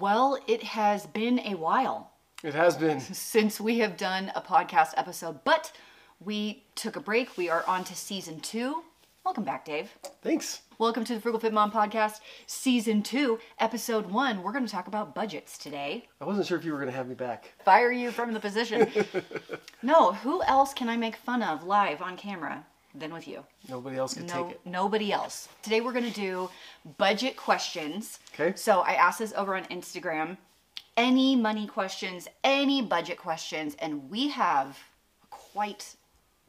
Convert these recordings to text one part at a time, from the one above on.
Well, it has been a while It has been. since we have done a podcast episode, but we took a break. We are on to season two. Welcome back, Dave. Thanks. Welcome to the Frugal Fit Mom podcast, season two, episode one. We're going to talk about budgets today. I wasn't sure if you were going to have me back. Fire you from the position. no, who else can I make fun of live on camera than with you? Nobody else could No, take it. nobody else. Today we're going to do budget questions. Okay. So I asked this over on Instagram. Any money questions, any budget questions, and we have quite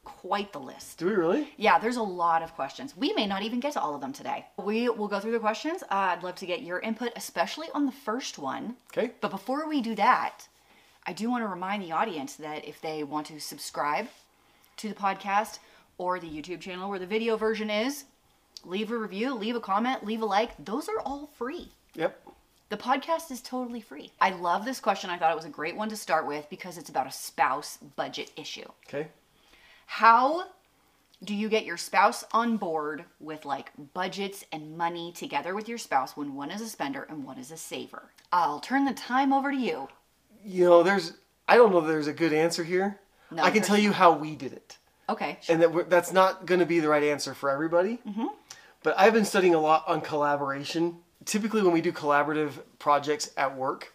quite the list. Do we really? Yeah, there's a lot of questions. We may not even get to all of them today. We will go through the questions. Uh, I'd love to get your input, especially on the first one. Okay. But before we do that, I do want to remind the audience that if they want to subscribe to the podcast or the YouTube channel where the video version is, leave a review, leave a comment, leave a like. Those are all free. Yep. The podcast is totally free. I love this question. I thought it was a great one to start with because it's about a spouse budget issue. Okay. How do you get your spouse on board with like budgets and money together with your spouse when one is a spender and one is a saver? I'll turn the time over to you. You know, there's. I don't know. That there's a good answer here. No, I can tell you how we did it, Okay. sure. and that that's not going to be the right answer for everybody. Mm-hmm. But I've been studying a lot on collaboration. Typically, when we do collaborative projects at work,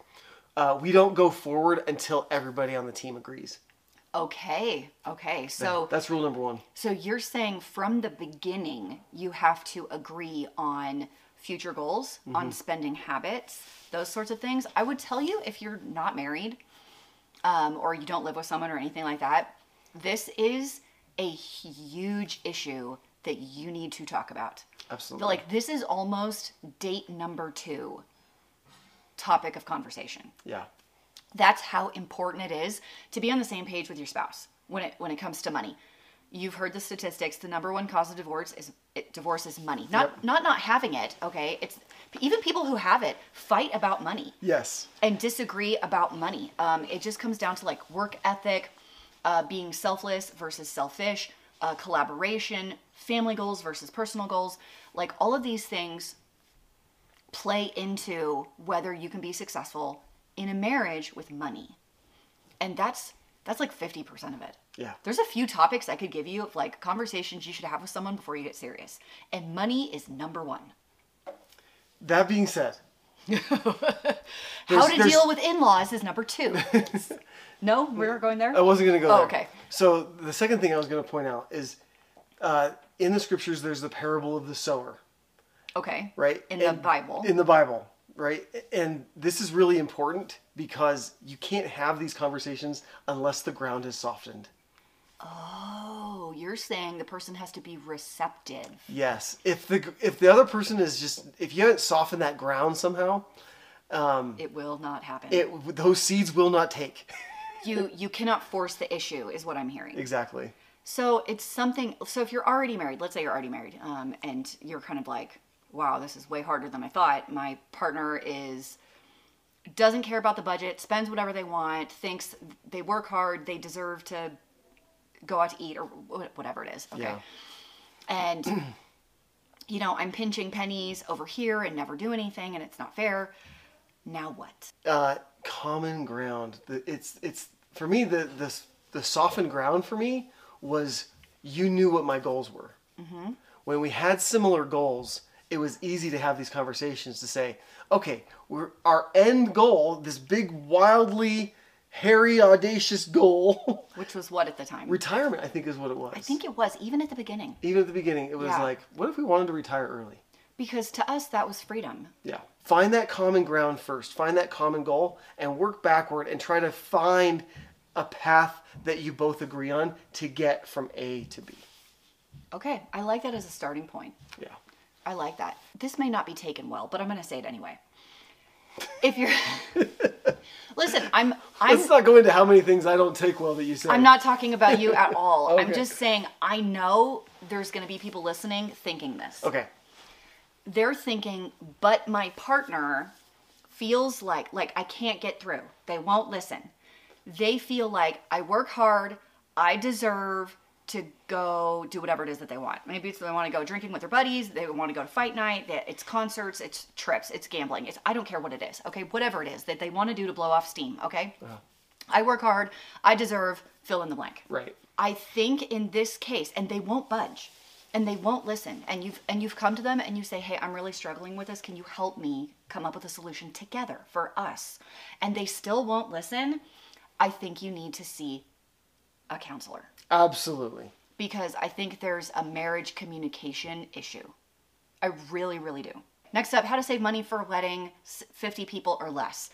uh, we don't go forward until everybody on the team agrees. Okay. Okay. So That's rule number one. so you're saying from the beginning you have to agree on future goals, on spending habits, those sorts of things. I would tell you if you're not married um, or you don't live with someone or anything like that, this is a huge issue that you need to talk about. Absolutely. Like this is almost date number 2 topic of conversation Yeah. that's how important it is to be on the same page with your spouse when it when it comes to money. You've heard the statistics. The number one cause of divorce is it, divorce is money. Not Yep. not not having it. Okay, it's even people who have it fight about money Yes. and disagree about money. Um, it just comes down to like work ethic, uh, being selfless versus selfish, uh, collaboration, family goals versus personal goals. Like all of these things play into whether you can be successful in a marriage with money. And that's that's like 50% of it. Yeah. There's a few topics I could give you of like conversations you should have with someone before you get serious. And money is number 1. That being said, How to there's- deal with in-laws is number 2. no, we're going there? I wasn't going to go Oh, there. okay. So the second thing I was going to point out is uh, in the scriptures, there's the parable of the sower, Okay. right? In the And- Bible. In the Bible, right? And this is really important because you can't have these conversations unless the ground is softened. Oh, you're saying the person has to be receptive. Yes. If the if the other person is just if you haven't softened that ground somehow, um, It will not happen. it those seeds will not take. you you cannot force the issue is what I'm hearing. exactly. So it's something. So if you're already married, let's say you're already married, um, and you're kind of like, wow, this is way harder than I thought. My partner is doesn't care about the budget, spends whatever they want, thinks they work hard, they deserve to go out to eat or whatever it is. Okay. Yeah. And you know, I'm pinching pennies over here and never do anything, and it's not fair. Now what? uh, common ground. It's it's for me the the the softened ground for me was you knew what my goals were. Mm-hmm. When we had similar goals, it was easy to have these conversations to say, okay, we're our end goal, this big, wildly hairy, audacious goal, Which was what at the time? retirement. I think is what it was. I think it was even at the beginning even at the beginning, it was Yeah. like, what if we wanted to retire early? because to us that was freedom. Yeah. Find that common ground first. Find that common goal and work backward and try to find a path that you both agree on to get from A to B. Okay, I like that as a starting point. Yeah. I like that. This may not be taken well, but I'm going to say it anyway. If you're Listen, I'm I'm Let's not go into how many things I don't take well that you say. I'm not talking about you at all. I'm just saying I know there's going to be people listening thinking this. Okay. They're thinking, but my partner feels like like I can't get through. They won't listen. They feel like I work hard, I deserve to go do whatever it is that they want. Maybe it's they want to go drinking with their buddies, they want to go to fight night, it's concerts, it's trips, it's gambling. It's I don't care what it is. Okay, whatever it is that they want to do to blow off steam, okay? Uh-huh. I work hard, I deserve fill in the blank. Right. I think in this case, and they won't budge, and they won't listen, and you've and you've come to them and you say, "Hey, I'm really struggling with this. Can you help me come up with a solution together for us?" And they still won't listen. I think you need to see a counselor Absolutely. because I think there's a marriage communication issue. I really, really do. Next up, how to save money for a wedding, 50 people or less.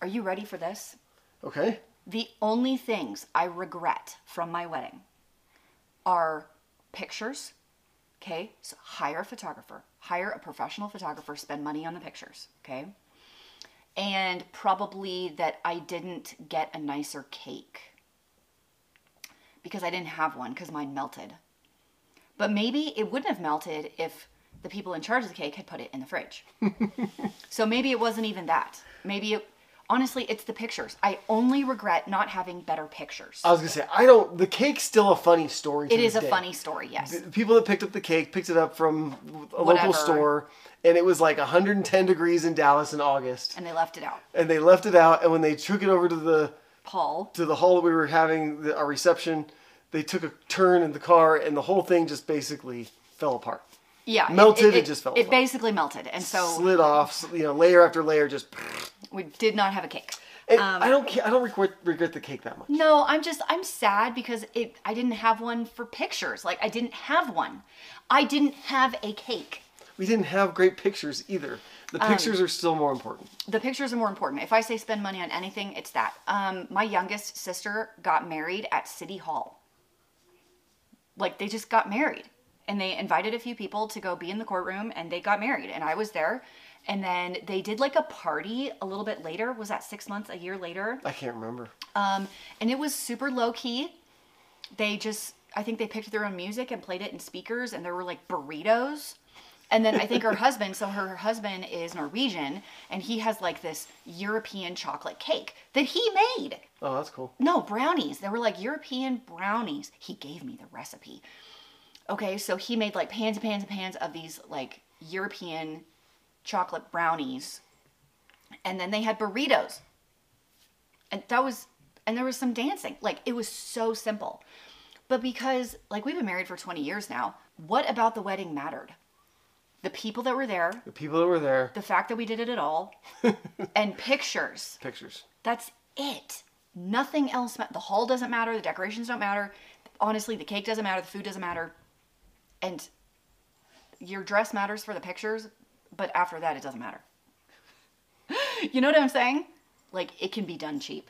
Are you ready for this? Okay. The only things I regret from my wedding are pictures. Okay, so hire a photographer, hire a professional photographer, spend money on the pictures. Okay, and probably that I didn't get a nicer cake because I didn't have one because mine melted. But maybe it wouldn't have melted if the people in charge of the cake had put it in the fridge. so maybe it wasn't even that. Maybe it, honestly, it's the pictures. I only regret not having better pictures. I was gonna say I don't. The cake's still a funny story. To it is a day. funny story, yes. The people that picked up the cake picked it up from a Whatever. local store, and it was like 110 degrees in Dallas in August, And they left it out. and they left it out. And when they took it over to the hall to the hall that we were having the, our reception, they took a turn in the car, and the whole thing just basically fell apart, Yeah. Melted, It, it just fell It apart. basically melted. And so slid off. You know, layer after layer, just. we did not have a cake. Um, I don't. I don't regret regret the cake that much. No, I'm just I'm sad because it I didn't have one for pictures. Like I didn't have one. I didn't have a cake. We didn't have great pictures either. The Um, pictures are still more important. The pictures are more important. If I say spend money on anything, it's that. Um, my youngest sister got married at City Hall. Like they just got married, and they invited a few people to go be in the courtroom, and they got married, and I was there. And then they did like a party a little bit later. Was that six months, a year later? I can't remember. Um, and it was super low key. They just, I think they picked their own music and played it in speakers, and there were like burritos. And then I think her husband, so her husband is Norwegian, and he has like this European chocolate cake that he made. Oh, that's cool. No, brownies. They were like European brownies. He gave me the recipe. Okay, so he made like pans and pans and pans of these like European chocolate brownies. And then they had burritos. And that was and there was some dancing. Like it was so simple. But because like we've been married for 20 years now, what about the wedding mattered? The people that were there, The people that were there, the fact that we did it at all, and pictures. pictures. That's it. Nothing else. Ma- the hall doesn't matter. The decorations don't matter. Honestly, the cake doesn't matter. The food doesn't matter. And your dress matters for the pictures, but after that, it doesn't matter. you know what I'm saying? Like, it can be done cheap.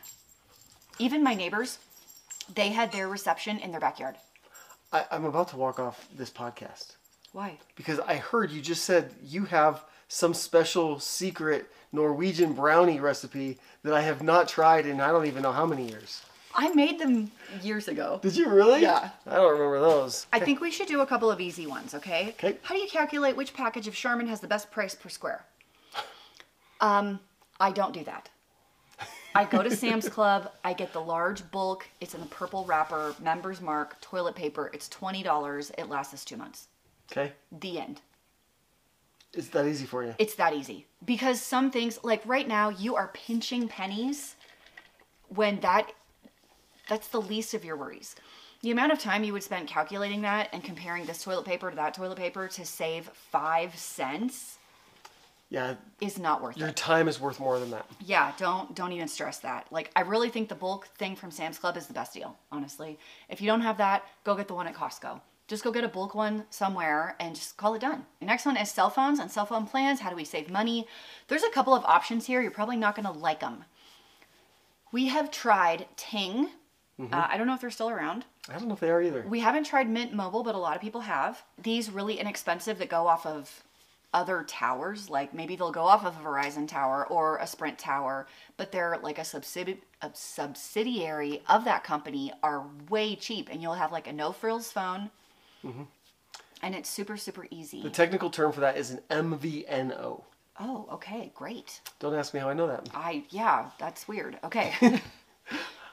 Even my neighbors, they had their reception in their backyard. I, I'm about to walk off this podcast Why? because I heard you just said you have some special secret Norwegian brownie recipe that I have not tried in I don't even know how many years. I made them years ago. Did you really? Yeah. I don't remember those. I think we should do a couple of easy ones, okay? Okay. How do you calculate which package of Charmin has the best price per square? Um, I don't do that. I go to Sam's Club, I get the large bulk, it's in the purple wrapper, member's mark, toilet paper, it's $20, it lasts us two months. Okay. The end. It's that easy for you. It's that easy. Because some things, like right now, you are pinching pennies when that that's the least of your worries. The amount of time you would spend calculating that and comparing this toilet paper to that toilet paper to save five cents Yeah. is not worth Your it. time is worth more than that. Yeah, don't don't even stress that. Like I really think the bulk thing from Sam's Club is the best deal, honestly. If you don't have that, go get the one at Costco. Just go get a bulk one somewhere and just call it done. The next one is cell phones and cell phone plans. How do we save money? There's a couple of options here. You're probably not going to like them. We have tried Ting. Uh, I don't know if they're still around. I don't know if they are either. We haven't tried Mint Mobile, but a lot of people have. These really inexpensive that go off of other towers, like maybe they'll go off of a Verizon tower or a Sprint tower, but they're like a, subsidi- a subsidiary of that company are way cheap, and you'll have like a no frills phone, Mm-hmm. and it's super super easy. The technical term for that is an MVNO. oh, okay, great. Don't ask me how I know that. I yeah, that's weird. Okay.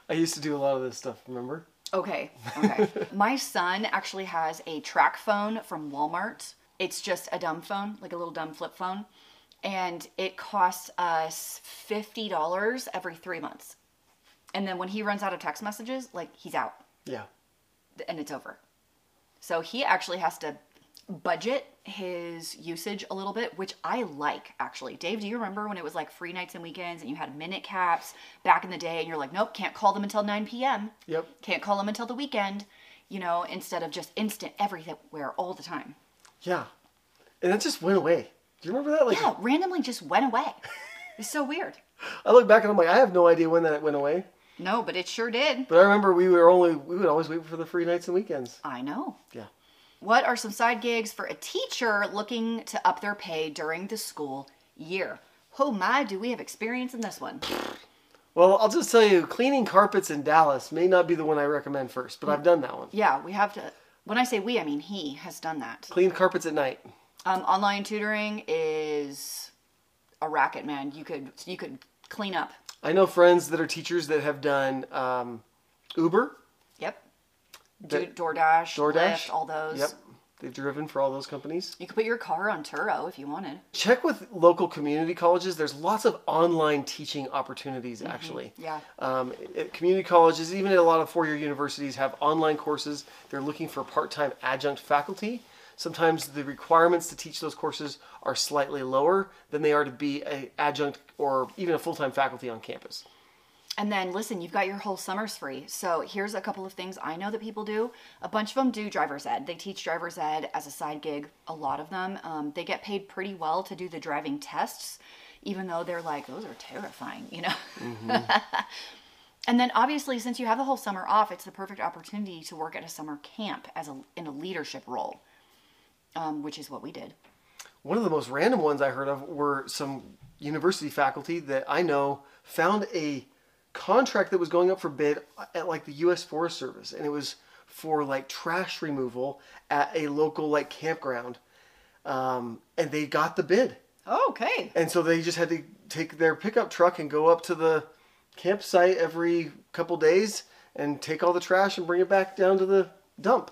I used to do a lot of this stuff, remember? Okay, okay. My son actually has a TracFone from Walmart. It's just a dumb phone, like a little dumb flip phone. And it costs us $50 every three months. And then when he runs out of text messages, like he's out Yeah. and it's over. So he actually has to budget his usage a little bit, which I like actually. Dave, do you remember when it was like free nights and weekends and you had minute caps back in the day and you're like, nope, can't call them until 9 p.m. Yep. Can't call them until the weekend, you know, instead of just instant everywhere all the time. Yeah. And that just went away. Do you remember that? Like Yeah, randomly just went away. It's so weird. I look back and I'm like, I have no idea when that went away. No, but it sure did. But I remember we were only we would always wait for the free nights and weekends. I know. Yeah. What are some side gigs for a teacher looking to up their pay during the school year? Oh my, do we have experience in this one? Well, I'll just tell you, cleaning carpets in Dallas may not be the one I recommend first, but I've done that one. Yeah, we have to. When I say we, I mean he has done that. Clean carpets at night. Um, online tutoring is a racket, man. You could you could clean up. I know friends that are teachers that have done um, Uber, Yep. Do, DoorDash, DoorDash. Lyft, all those. Yep. They've driven for all those companies. You could put your car on Turo if you wanted. Check with local community colleges. There's lots of online teaching opportunities, actually. Yeah. Um, at community colleges, even at a lot of four-year universities, have online courses. They're looking for part-time adjunct faculty. Sometimes the requirements to teach those courses are slightly lower than they are to be a adjunct or even a full-time faculty on campus. And then listen, you've got your whole summers free. So here's a couple of things I know that people do. A bunch of them do driver's ed. They teach driver's ed as a side gig. A lot of them. Um, they get paid pretty well to do the driving tests, even though they're like, those are terrifying, you know? and then obviously, since you have the whole summer off, it's the perfect opportunity to work at a summer camp as a in a leadership role, um, which is what we did. One of the most random ones I heard of were some university faculty that I know found a contract that was going up for bid at like the U.S. Forest Service, and it was for like trash removal at a local like campground, um, and they got the bid, Okay. and so they just had to take their pickup truck and go up to the campsite every couple days and take all the trash and bring it back down to the dump.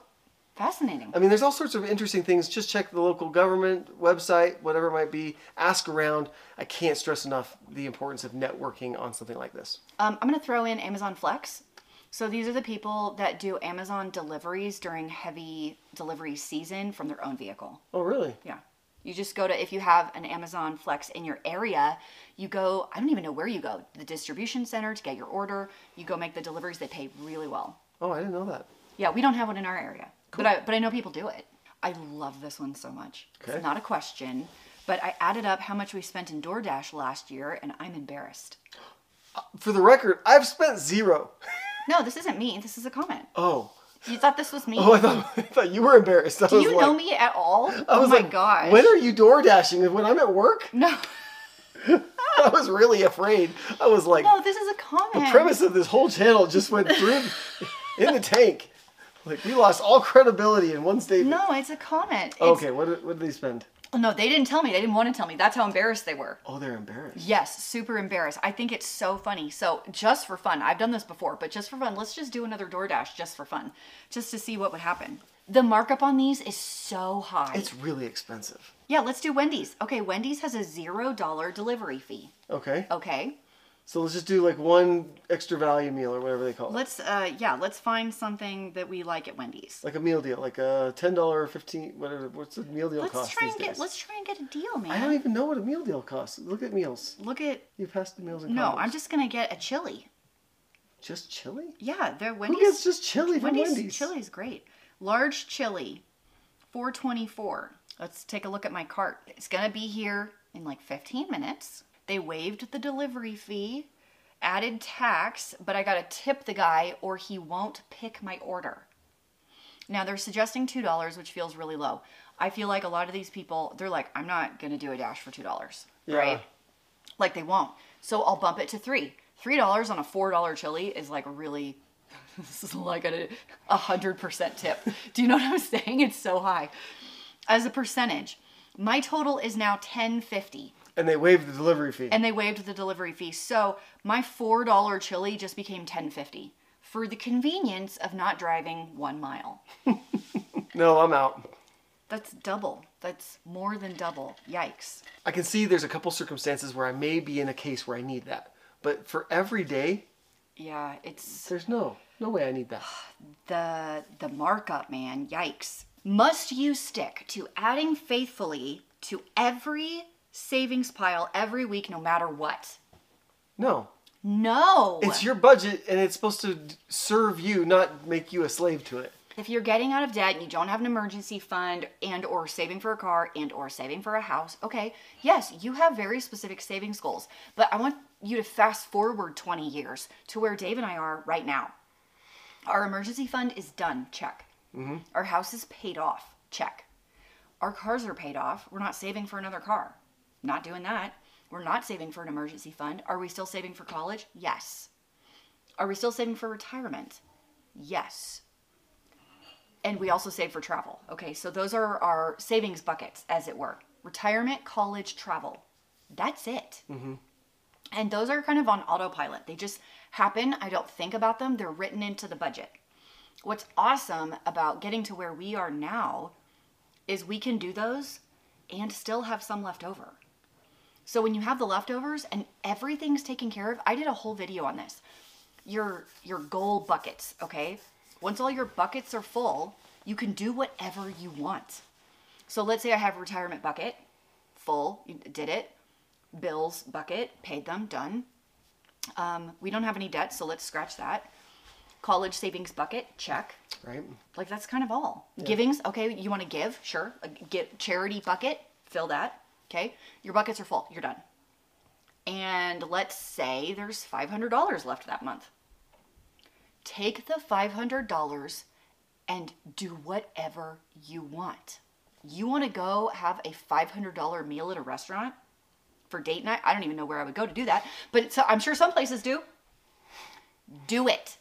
Fascinating. I mean, there's all sorts of interesting things. Just check the local government website, whatever it might be. Ask around. I can't stress enough the importance of networking on something like this. Um, I'm going to throw in Amazon Flex. So these are the people that do Amazon deliveries during heavy delivery season from their own vehicle. Oh, really? Yeah. You just go to, if you have an Amazon Flex in your area, you go, I don't even know where you go, the distribution center to get your order. You go make the deliveries, they pay really well. Oh, I didn't know that. Yeah, we don't have one in our area, but I but I know people do it. I love this one so much. Okay. It's not a question, but I added up how much we spent in DoorDash last year, and I'm embarrassed. Uh, for the record, I've spent zero. No, this isn't me. This is a comment. Oh. You thought this was me? Oh, I thought, I thought you were embarrassed. I Do you like, know me at all? I oh my like, gosh. when are you door dashing? When I'm at work? No, I was really afraid. I was like, no, this is a comment. the premise of this whole channel just went through in the tank. Like, we lost all credibility in one statement. No, it's a comment. It's, Okay, what did, what did they spend? No, they didn't tell me. They didn't want to tell me. That's how embarrassed they were. Oh, they're embarrassed. Yes, super embarrassed. I think it's so funny. So, just for fun, I've done this before, but just for fun, let's just do another DoorDash just for fun, just to see what would happen. The markup on these is so high. It's really expensive. yeah, let's do Wendy's. Okay, Wendy's has a zero dollar delivery fee. Okay. Okay, So let's just do like one extra value meal or whatever they call it. let's uh yeah, let's find something that we like at Wendy's. Like a meal deal, like a ten dollar, fifteen, whatever. What's a meal deal Let's cost try and get days? let's try and get a deal, man. I don't even know what a meal deal costs. Look at meals. Look at You passed the meals and no, combos. I'm just gonna get a chili. just chili. Yeah, they're Who Wendy's. gets just chili from Wendy's, Wendy's? chili's great. Large chili, four twenty four. Let's take a look at my cart. It's gonna be here in like fifteen minutes. They waived the delivery fee, added tax, but I gotta tip the guy or he won't pick my order. Now they're suggesting two dollars, which feels really low. I feel like a lot of these people, they're like, I'm not gonna do a dash for two dollars, Yeah. right? Like they won't. So I'll bump it to three. Three dollars on a four dollar chili is like really this is like a a hundred percent tip. Do you know what I'm saying? It's so high. As a percentage, my total is now ten fifty. And they waived the delivery fee. And they waived the delivery fee. So my four dollar chili just became ten fifty. for the convenience of not driving one mile. No, I'm out. That's double. That's more than double. Yikes. I can see there's a couple circumstances where I may be in a case where I need that. But for every day, Yeah, it's there's no no way I need that. the the markup, man. Yikes. Must you stick to adding faithfully to every savings pile every week no matter what? No. No. It's your budget and it's supposed to serve you, not make you a slave to it. if you're getting out of debt and you don't have an emergency fund and or saving for a car and or saving for a house okay yes you have very specific savings goals but i want you to fast forward 20 years to where dave and i are right now our emergency fund is done check mm-hmm. our house is paid off check our cars are paid off we're not saving for another car not doing that we're not saving for an emergency fund are we still saving for college yes are we still saving for retirement yes and we also save for travel. Okay, so those are our savings buckets, as it were retirement, college, travel. That's it. Mm-hmm. And those are kind of on autopilot. They just happen. I don't think about them, they're written into the budget. What's awesome about getting to where we are now is we can do those and still have some left over. So when you have the leftovers and everything's taken care of, I did a whole video on this. Your your goal buckets, okay? Once all your buckets are full, you can do whatever you want. So let's say I have retirement bucket, full, you did it. Bills bucket, paid them, done. Um, we don't have any debt, so let's scratch that. College savings bucket, check. Right? Like that's kind of all. Givings, okay, you want to give? Sure. A get charity bucket, fill that. Okay? Your buckets are full. You're done. And let's say there's $500 left that month. Take the $500 and do whatever you want. You want to go have a $500 meal at a restaurant for date night? I don't even know where I would go to do that, but I'm sure some places do. Do it.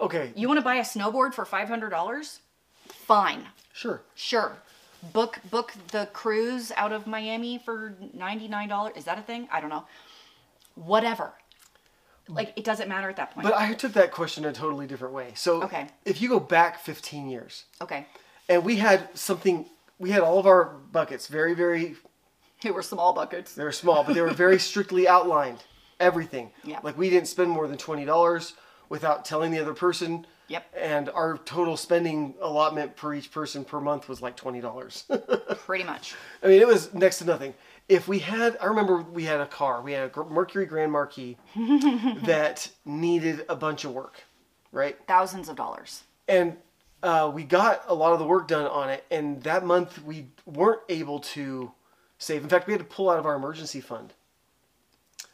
Okay. You want to buy a snowboard for five hundred dollars? Fine, Sure. sure. Book book the cruise out of Miami for ninety nine dollars. Is that a thing? I don't know. Whatever. Like it doesn't matter at that point. But I took that question a totally different way. So Okay. if you go back 15 years okay, and we had something, we had all of our buckets very, very, they were small buckets. they were small, but they were very strictly outlined. Everything. Yeah. Like we didn't spend more than $20 without telling the other person. Yep. And our total spending allotment per each person per month was like $20. Pretty much. I mean, it was next to nothing. If we had, I remember we had a car. We had a Mercury Grand Marquis that needed a bunch of work, right? Thousands of dollars. And uh, we got a lot of the work done on it. And that month we weren't able to save. In fact, we had to pull out of our emergency fund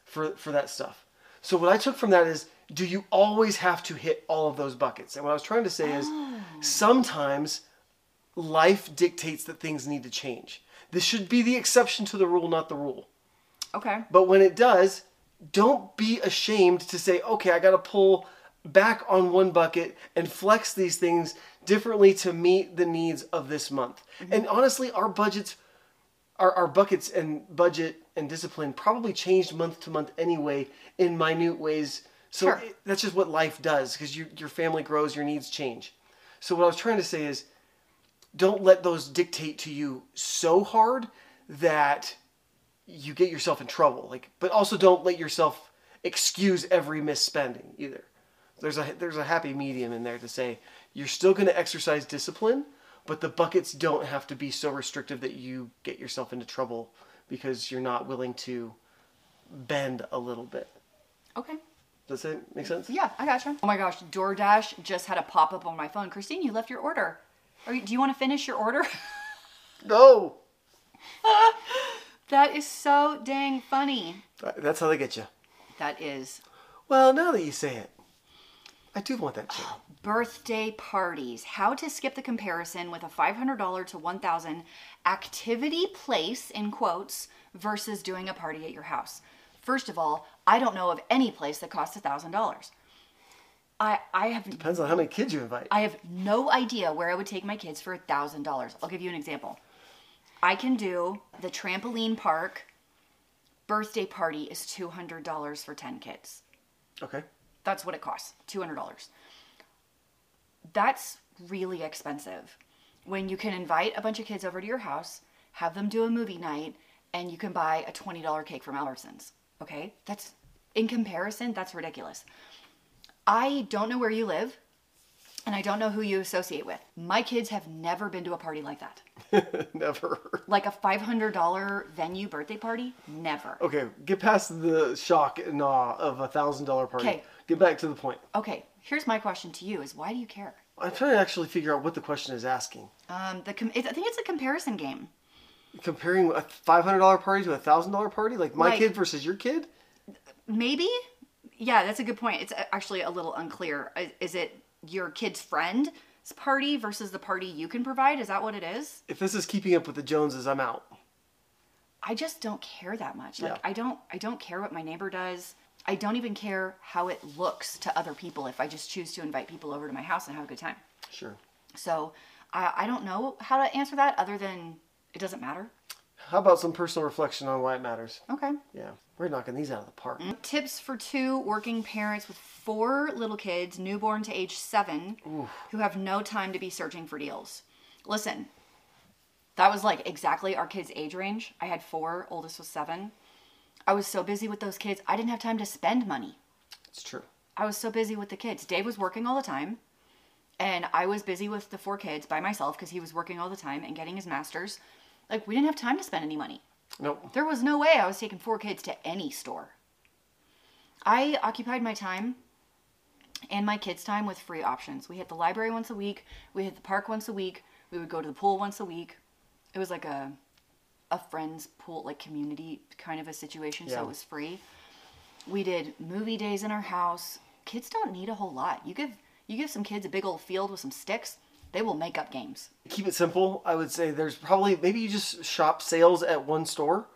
for for that stuff. So what I took from that is, do you always have to hit all of those buckets? And what I was trying to say is, oh. sometimes life dictates that things need to change. This should be the exception to the rule, not the rule. Okay. But when it does, don't be ashamed to say, okay, I got to pull back on one bucket and flex these things differently to meet the needs of this month. Mm-hmm. And honestly, our budgets, our, our buckets and budget and discipline probably changed month to month anyway in minute ways. So Sure. it- that's just what life does because you, your family grows, your needs change. So what I was trying to say is, don't let those dictate to you so hard that you get yourself in trouble. Like, but also don't let yourself excuse every misspending either. There's a there's a happy medium in there to say you're still going to exercise discipline, but the buckets don't have to be so restrictive that you get yourself into trouble because you're not willing to bend a little bit. Okay. Does that make sense? Yeah, I gotcha. Oh my gosh, DoorDash just had a pop up on my phone. Christine, you left your order. Are you, do you want to finish your order? No. that is so dang funny. That's how they get you. That is Well, now that you say it, I do want that too. birthday parties. How to skip the comparison with a $500 to 1000 activity place in quotes versus doing a party at your house. First of all, I don't know of any place that costs a $1000. I I have Depends on how many kids you invite. I have no idea where I would take my kids for a $1000. I'll give you an example. I can do the trampoline park birthday party is $200 for 10 kids. Okay. That's what it costs, $200. that's really expensive. When you can invite a bunch of kids over to your house, have them do a movie night, and you can buy a $20 cake from Albertsons. Okay? That's, in comparison, that's ridiculous. I don't know where you live, and I don't know who you associate with. My kids have never been to a party like that. Never. Like a $500 venue birthday party? Never. Okay, get past the shock and awe of a thousand dollar party. Okay. Get back to the point. Okay, here's my question to you is why do you care? I'm trying to actually figure out what the question is asking. Um, the com- I think it's a comparison game. Comparing a five hundred dollar party to a thousand dollar party, like my Like- kid versus your kid. Maybe? Yeah, that's a good point. It's actually a little unclear. Is- Is it your kid's friend's party versus the party you can provide? Is that what it is? If this is keeping up with the Joneses, I'm out. I just don't care that much. Like Yeah. I don't I don't care what my neighbor does. I don't even care how it looks to other people if I just choose to invite people over to my house and have a good time. Sure. So I, I don't know how to answer that other than it doesn't matter. How about some personal reflection on why it matters? Okay. Yeah, we're knocking these out of the park. Mm-hmm. Tips for two working parents with four little kids, newborn to age seven, who have no time to be searching for deals. Listen, that was like exactly our kids' age range. I had four, oldest was seven. I was so busy with those kids, I didn't have time to spend money. It's true. I was so busy with the kids. Dave was working all the time, and I was busy with the four kids by myself because he was working all the time and getting his master's. Like, we didn't have time to spend any money. Nope. There was no way I was taking four kids to any store. I occupied my time and my kids' time with free options. We hit the library once a week, we hit the park once a week, we would go to the pool once a week. It was like a a friends pool like community kind of a situation, so it was free. We did movie days in our house. Kids don't need a whole lot. You give you give some kids a big old field with some sticks, they will make up games. Keep it simple. I would say there's probably maybe you just shop sales at one store,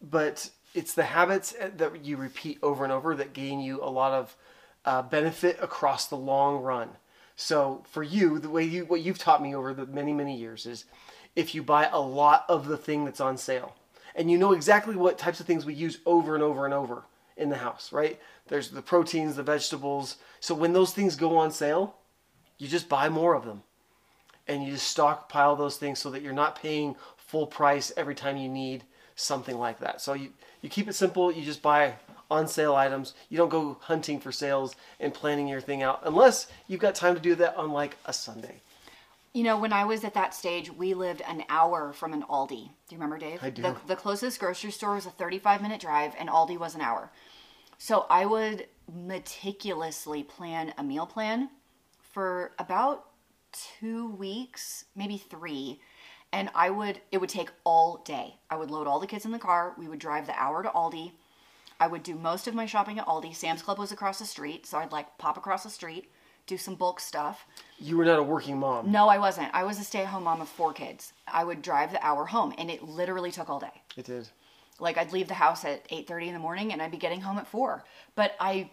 but it's the habits that you repeat over and over that gain you a lot of uh, benefit across the long run. So for you, the way you what you've taught me over the many many years is if you buy a lot of the thing that's on sale, and you know exactly what types of things we use over and over and over in the house, right? There's the proteins, the vegetables. So when those things go on sale, you just buy more of them and you just stockpile those things so that you're not paying full price every time you need something like that. So you, you keep it simple, you just buy on sale items. You don't go hunting for sales and planning your thing out unless you've got time to do that on like a Sunday. You know, when I was at that stage, we lived an hour from an Aldi. Do you remember, Dave? I do. The, the closest grocery store was a 35 minute drive, and Aldi was an hour. So I would meticulously plan a meal plan for about two weeks, maybe three. And I would, it would take all day. I would load all the kids in the car. We would drive the hour to Aldi. I would do most of my shopping at Aldi. Sam's Club was across the street, so I'd like pop across the street, do some bulk stuff. You were not a working mom. No, I wasn't. I was a stay-at-home mom of four kids. I would drive the hour home, and it literally took all day. It did. Like I'd leave the house at eight thirty in the morning, and I'd be getting home at four. But I,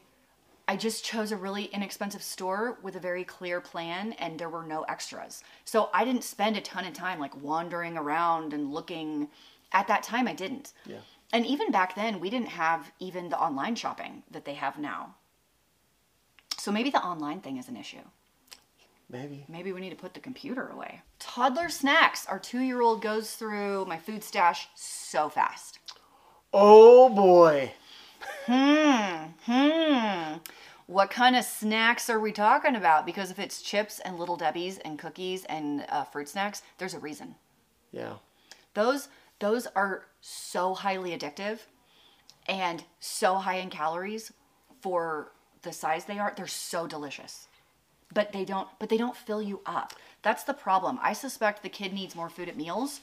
I just chose a really inexpensive store with a very clear plan, and there were no extras. So I didn't spend a ton of time like wandering around and looking. At that time, I didn't. Yeah. And even back then, we didn't have even the online shopping that they have now. So maybe the online thing is an issue. Maybe. Maybe we need to put the computer away. Toddler snacks. Our two year old goes through my food stash so fast. Oh boy. Hmm. What kind of snacks are we talking about? Because if it's chips and little Debbie's and cookies and uh, fruit snacks, there's a reason. Yeah. Those those are so highly addictive and so high in calories for the size they are. They're so delicious. But they don't but they don't fill you up. That's the problem. I suspect the kid needs more food at meals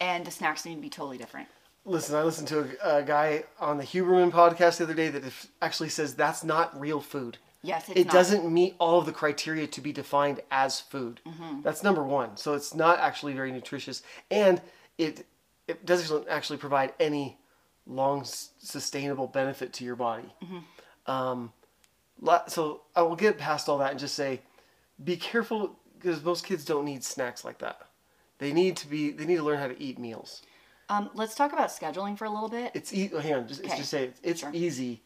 and the snacks need to be totally different. Listen, I listened to a, a guy on the Huberman podcast the other day that actually says that's not real food. Yes, it not. doesn't meet all of the criteria to be defined as food. Mm-hmm. That's number one. So it's not actually very nutritious, and it it doesn't actually provide any long sustainable benefit to your body. Mm-hmm. Um, so I will get past all that and just say, be careful because most kids don't need snacks like that. They need to be. They need to learn how to eat meals. Um, let's talk about scheduling for a little bit. It's e- hang on, just, Okay. just say it. it's Sure. easy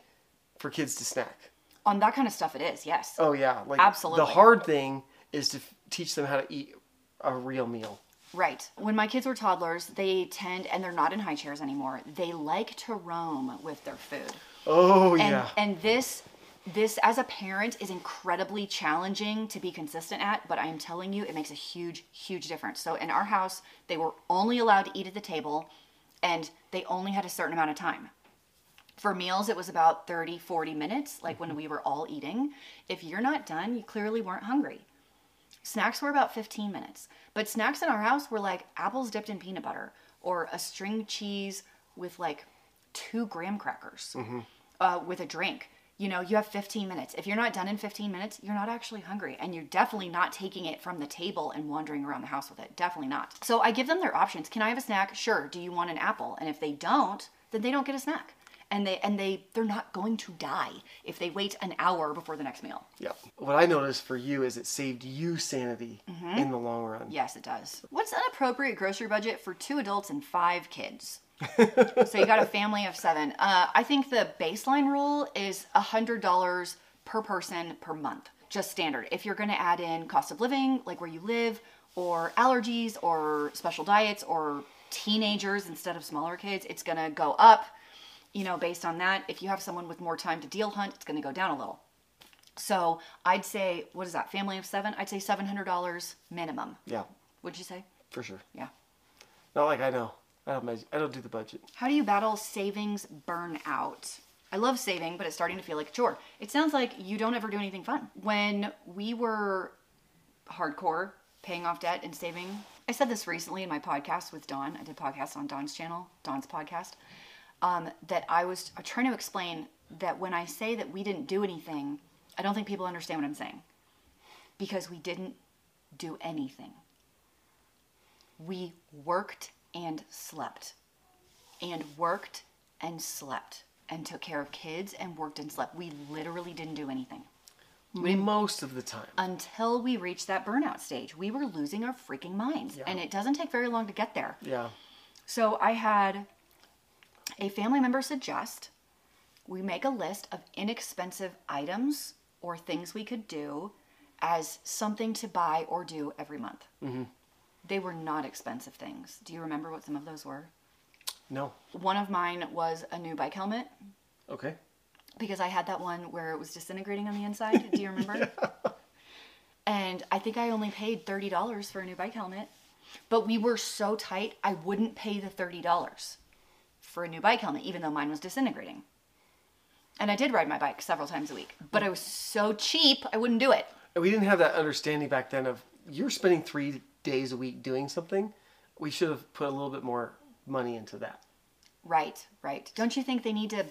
for kids to snack. On that kind of stuff, it is, yes. Oh yeah, like Absolutely. The hard thing is to f- teach them how to eat a real meal. Right. When my kids were toddlers, they tend, and they're not in high chairs anymore, they like to roam with their food. Oh And, yeah. and this, this as a parent is incredibly challenging to be consistent at, but I am telling you, it makes a huge, huge difference. So in our house, they were only allowed to eat at the table and they only had a certain amount of time. For meals, it was about 30, 40 minutes, like when we were all eating. If you're not done, you clearly weren't hungry. Snacks were about 15 minutes. But snacks in our house were like apples dipped in peanut butter or a string cheese with like two graham crackers uh, with a drink. You know, you have 15 minutes. If you're not done in 15 minutes, you're not actually hungry. And you're definitely not taking it from the table and wandering around the house with it. Definitely not. So I give them their options. Can I have a snack? Sure. Do you want an apple? And if they don't, then they don't get a snack. And they and they they're not going to die if they wait an hour before the next meal. yeah. What I noticed for you is it saved you sanity Mm-hmm. in the long run. Yes, it does. What's an appropriate grocery budget for two adults and five kids? so you got a family of seven. Uh, I think the baseline rule is hundred dollars per person per month, just standard. If you're going to add in cost of living, like where you live, or allergies, or special diets, or teenagers instead of smaller kids, it's going to go up. You know, based on that, if you have someone with more time to deal hunt, it's going to go down a little. So I'd say, what is that? Family of seven? I'd say seven hundred dollars minimum. Yeah, Would you say? for sure. Yeah. Not like I know. I don't. measure- I don't do the budget. How do you battle savings burnout? I love saving, but it's starting to feel like a chore. It sounds like you don't ever do anything fun. When we were hardcore paying off debt and saving, I said this recently in my podcast with Dawn. I did podcast on Dawn's channel, Dawn's podcast, um, that I was trying to explain that when I say that we didn't do anything, I don't think people understand what I'm saying. Because we didn't do anything. We worked and slept and worked and slept and took care of kids and worked and slept. We literally didn't do anything We, mm. Most of the time. until we reached that burnout stage. We were losing our freaking minds. Yeah. And it doesn't take very long to get there. Yeah. So I had a family member suggest we make a list of inexpensive items or things we could do as something to buy or do every month. Mm-hmm. They were not expensive things. Do you remember what some of those were? No. One of mine was a new bike helmet Okay. because I had that one where it was disintegrating on the inside. Do you remember? And I think I only paid $30 for a new bike helmet. But we were so tight, I wouldn't pay the $30 for a new bike helmet, even though mine was disintegrating. And I did ride my bike several times a week, but I was so cheap, I wouldn't do it. And we didn't have that understanding back then of you're spending three days a week doing something. We should have put a little bit more money into that. Right, right. Don't you think they need to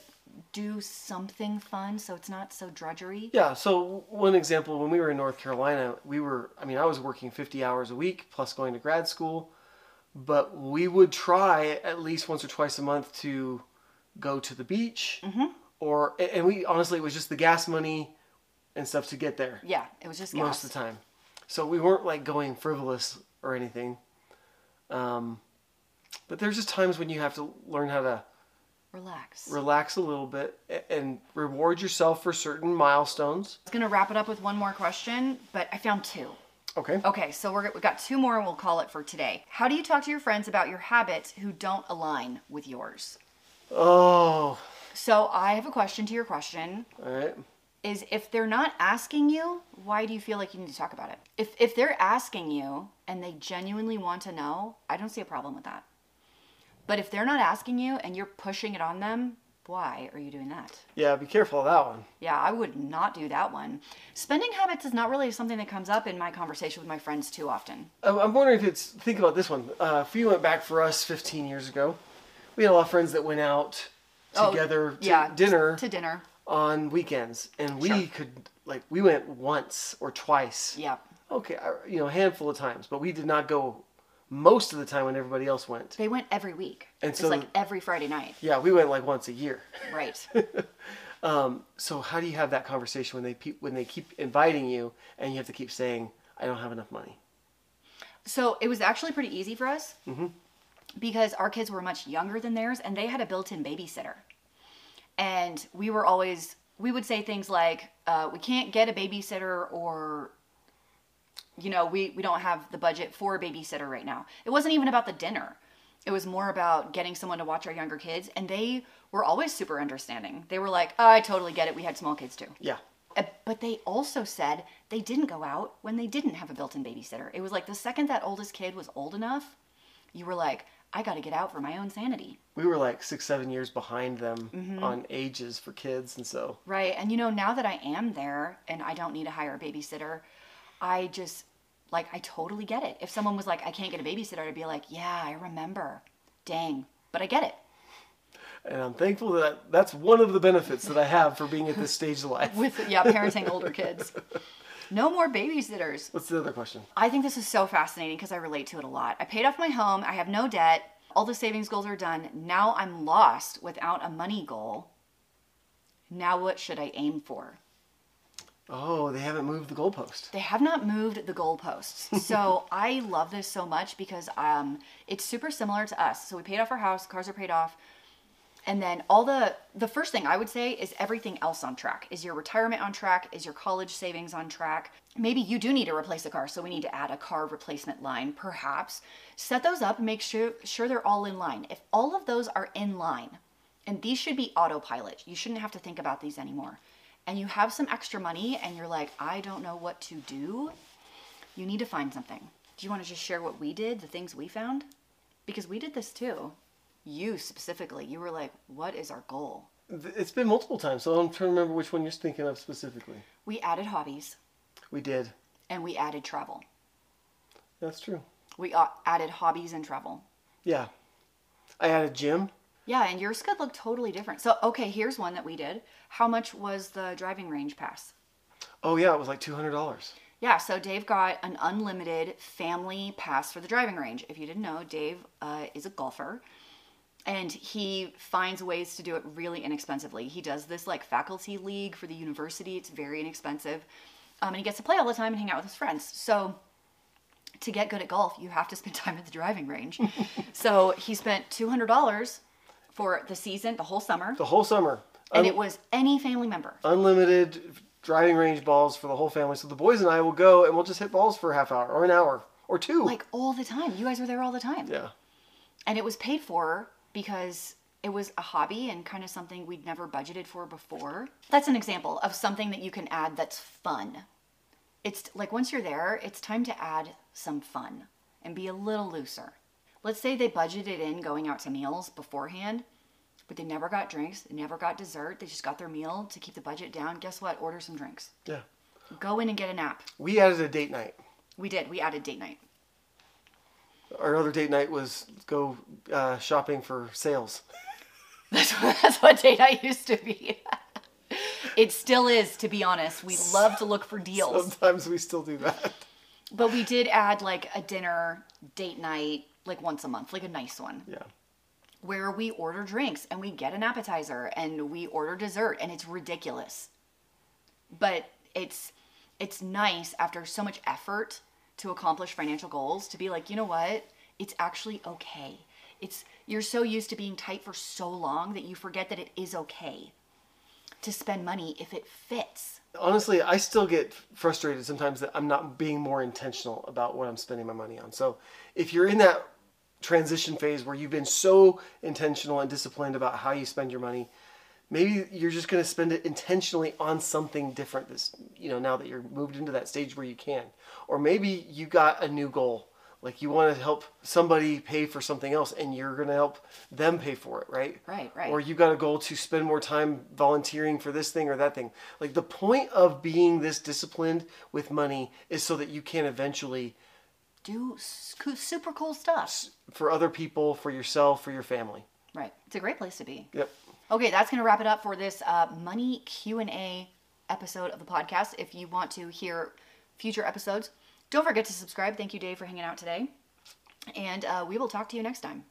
do something fun so it's not so drudgery? Yeah. So one example, when we were in North Carolina, we were. I mean, I was working 50 hours a week plus going to grad school, but we would try at least once or twice a month to go to the beach, mm-hmm. or and we honestly it was just the gas money and stuff to get there Yeah, it was just gas. most of the time. So we weren't like going frivolous or anything. Um, but there's just times when you have to learn how to Relax. relax a little bit and reward yourself for certain milestones. I was gonna wrap it up with one more question, but I found two. Okay. Okay, so we're, we got two more and we'll call it for today. How do you talk to your friends about your habits who don't align with yours? Oh, So I have a question to your question all right. Is if they're not asking you, why do you feel like you need to talk about it? If if they're asking you and they genuinely want to know, I don't see a problem with that. But if they're not asking you and you're pushing it on them, why are you doing that? Yeah, be careful of that one. Yeah, I would not do that one. Spending habits is not really something that comes up in my conversation with my friends too often. I'm wondering if it's, think about this one. Uh, if you went back for us 15 years ago, we had a lot of friends that went out Oh, together to yeah, dinner To dinner. On weekends. And we Sure. could, like, we went once or twice. Yeah. Okay, I- you know, a handful of times, but we did not go most of the time when everybody else went. They went every week. And it's so- like every Friday night. Yeah, we went like once a year. Right. Um, so how do you have that conversation when they pe- when they keep inviting you and you have to keep saying, "I don't have enough money"? So it was actually pretty easy for us mm-hmm. because our kids were much younger than theirs and they had a built in babysitter. And we were always, we would say things like, uh, we can't get a babysitter or you know, we, we don't have the budget for a babysitter right now. It wasn't even about the dinner. It was more about getting someone to watch our younger kids. And they were always super understanding. They were like, oh, I totally get it. We had small kids too. Yeah. Uh, But they also said they didn't go out when they didn't have a built in babysitter. It was like the second that oldest kid was old enough, you were like, I got to get out for my own sanity. We were like six, seven years behind them Mm-hmm. on ages for kids, and so Right. And you know, now that I am there and I don't need to hire a babysitter, I just like I totally get it. If someone was like, I can't get a babysitter, I'd be like, Yeah, I remember. Dang. But I get it. and I'm thankful that that's one of the benefits that I have for being at this stage of life. With yeah, parenting older kids. No more babysitters. What's the other question? I think this is so fascinating because I relate to it a lot. I paid off my home, I have no debt, all the savings goals are done. Now I'm lost without a money goal. Now what should I aim for? Oh, they haven't moved the goalpost. They have not moved the goalposts. So I love this so much because um, it's super similar to us. So we paid off our house, cars are paid off. And then all the the first thing I would say is everything else on track. Is your retirement on track? Is your college savings on track? Maybe you do need to replace a car, so we need to add a car replacement line, perhaps. Set those up make sure sure they're all in line. If all of those are in line, and these should be autopilot. You shouldn't have to think about these anymore. And you have some extra money and you're like, I don't know what to do. You need to find something. Do you want to just share what we did, the things we found? Because we did this too. You specifically, you were like, what is our goal? It's been multiple times, so I'm trying to remember which one you're thinking of specifically. We added hobbies We did. and we added travel. That's true. We added hobbies and travel. Yeah. I added gym. Yeah, and yours could look totally different. So, okay, here's one that we did. How much was the driving range pass? Oh yeah, it was like two hundred dollars. Yeah, so Dave got an unlimited family pass for the driving range. If you didn't know, Dave uh, is a golfer and he finds ways to do it really inexpensively. He does this like faculty league for the university, it's very inexpensive. Um, and he gets to play all the time and hang out with his friends. So, to get good at golf, you have to spend time at the driving range. so, he spent $200 for the season, the whole summer, The whole summer. and Un- it was any family member. unlimited driving range balls for the whole family. So the boys and I will go and we'll just hit balls for a half hour or an hour or two. Like all the time. You guys were there all the time. yeah. and it was paid for because it was a hobby and kind of something we'd never budgeted for before. That's an example of something that you can add that's fun. It's like once you're there, it's time to add some fun and be a little looser. Let's say they budgeted in going out to meals beforehand, but they never got drinks, they never got dessert, they just got their meal to keep the budget down. Guess what? Order some drinks. Yeah. Go in and get an app. We added a date night. We did. We added date night. Our other date night was go uh, shopping for sales. That's what, that's what date night used to be. it still is, to be honest. We love to look for deals. Sometimes we still do that. But we did add like a dinner date night, like once a month, like a nice one, Yeah. where we order drinks and we get an appetizer and we order dessert and it's ridiculous. But it's it's nice after so much effort to accomplish financial goals to be like, you know what? It's actually okay. It's you're so used to being tight for so long that you forget that it is okay to spend money if it fits. Honestly, I still get frustrated sometimes that I'm not being more intentional about what I'm spending my money on. So if you're in that transition phase where you've been so intentional and disciplined about how you spend your money, maybe you're just going to spend it intentionally on something different this you know now that you're moved into that stage where you can or maybe you got a new goal like you want to help somebody pay for something else and you're going to help them pay for it right Right, right. or you got a goal to spend more time volunteering for this thing or that thing like the point of being this disciplined with money is so that you can eventually Do super cool stuff. for other people for yourself for your family Right. It's a great place to be. yep Okay, that's going to wrap it up for this uh, money Q&A episode of the podcast. If you want to hear future episodes, don't forget to subscribe. Thank you, Dave, for hanging out today. And uh, we will talk to you next time.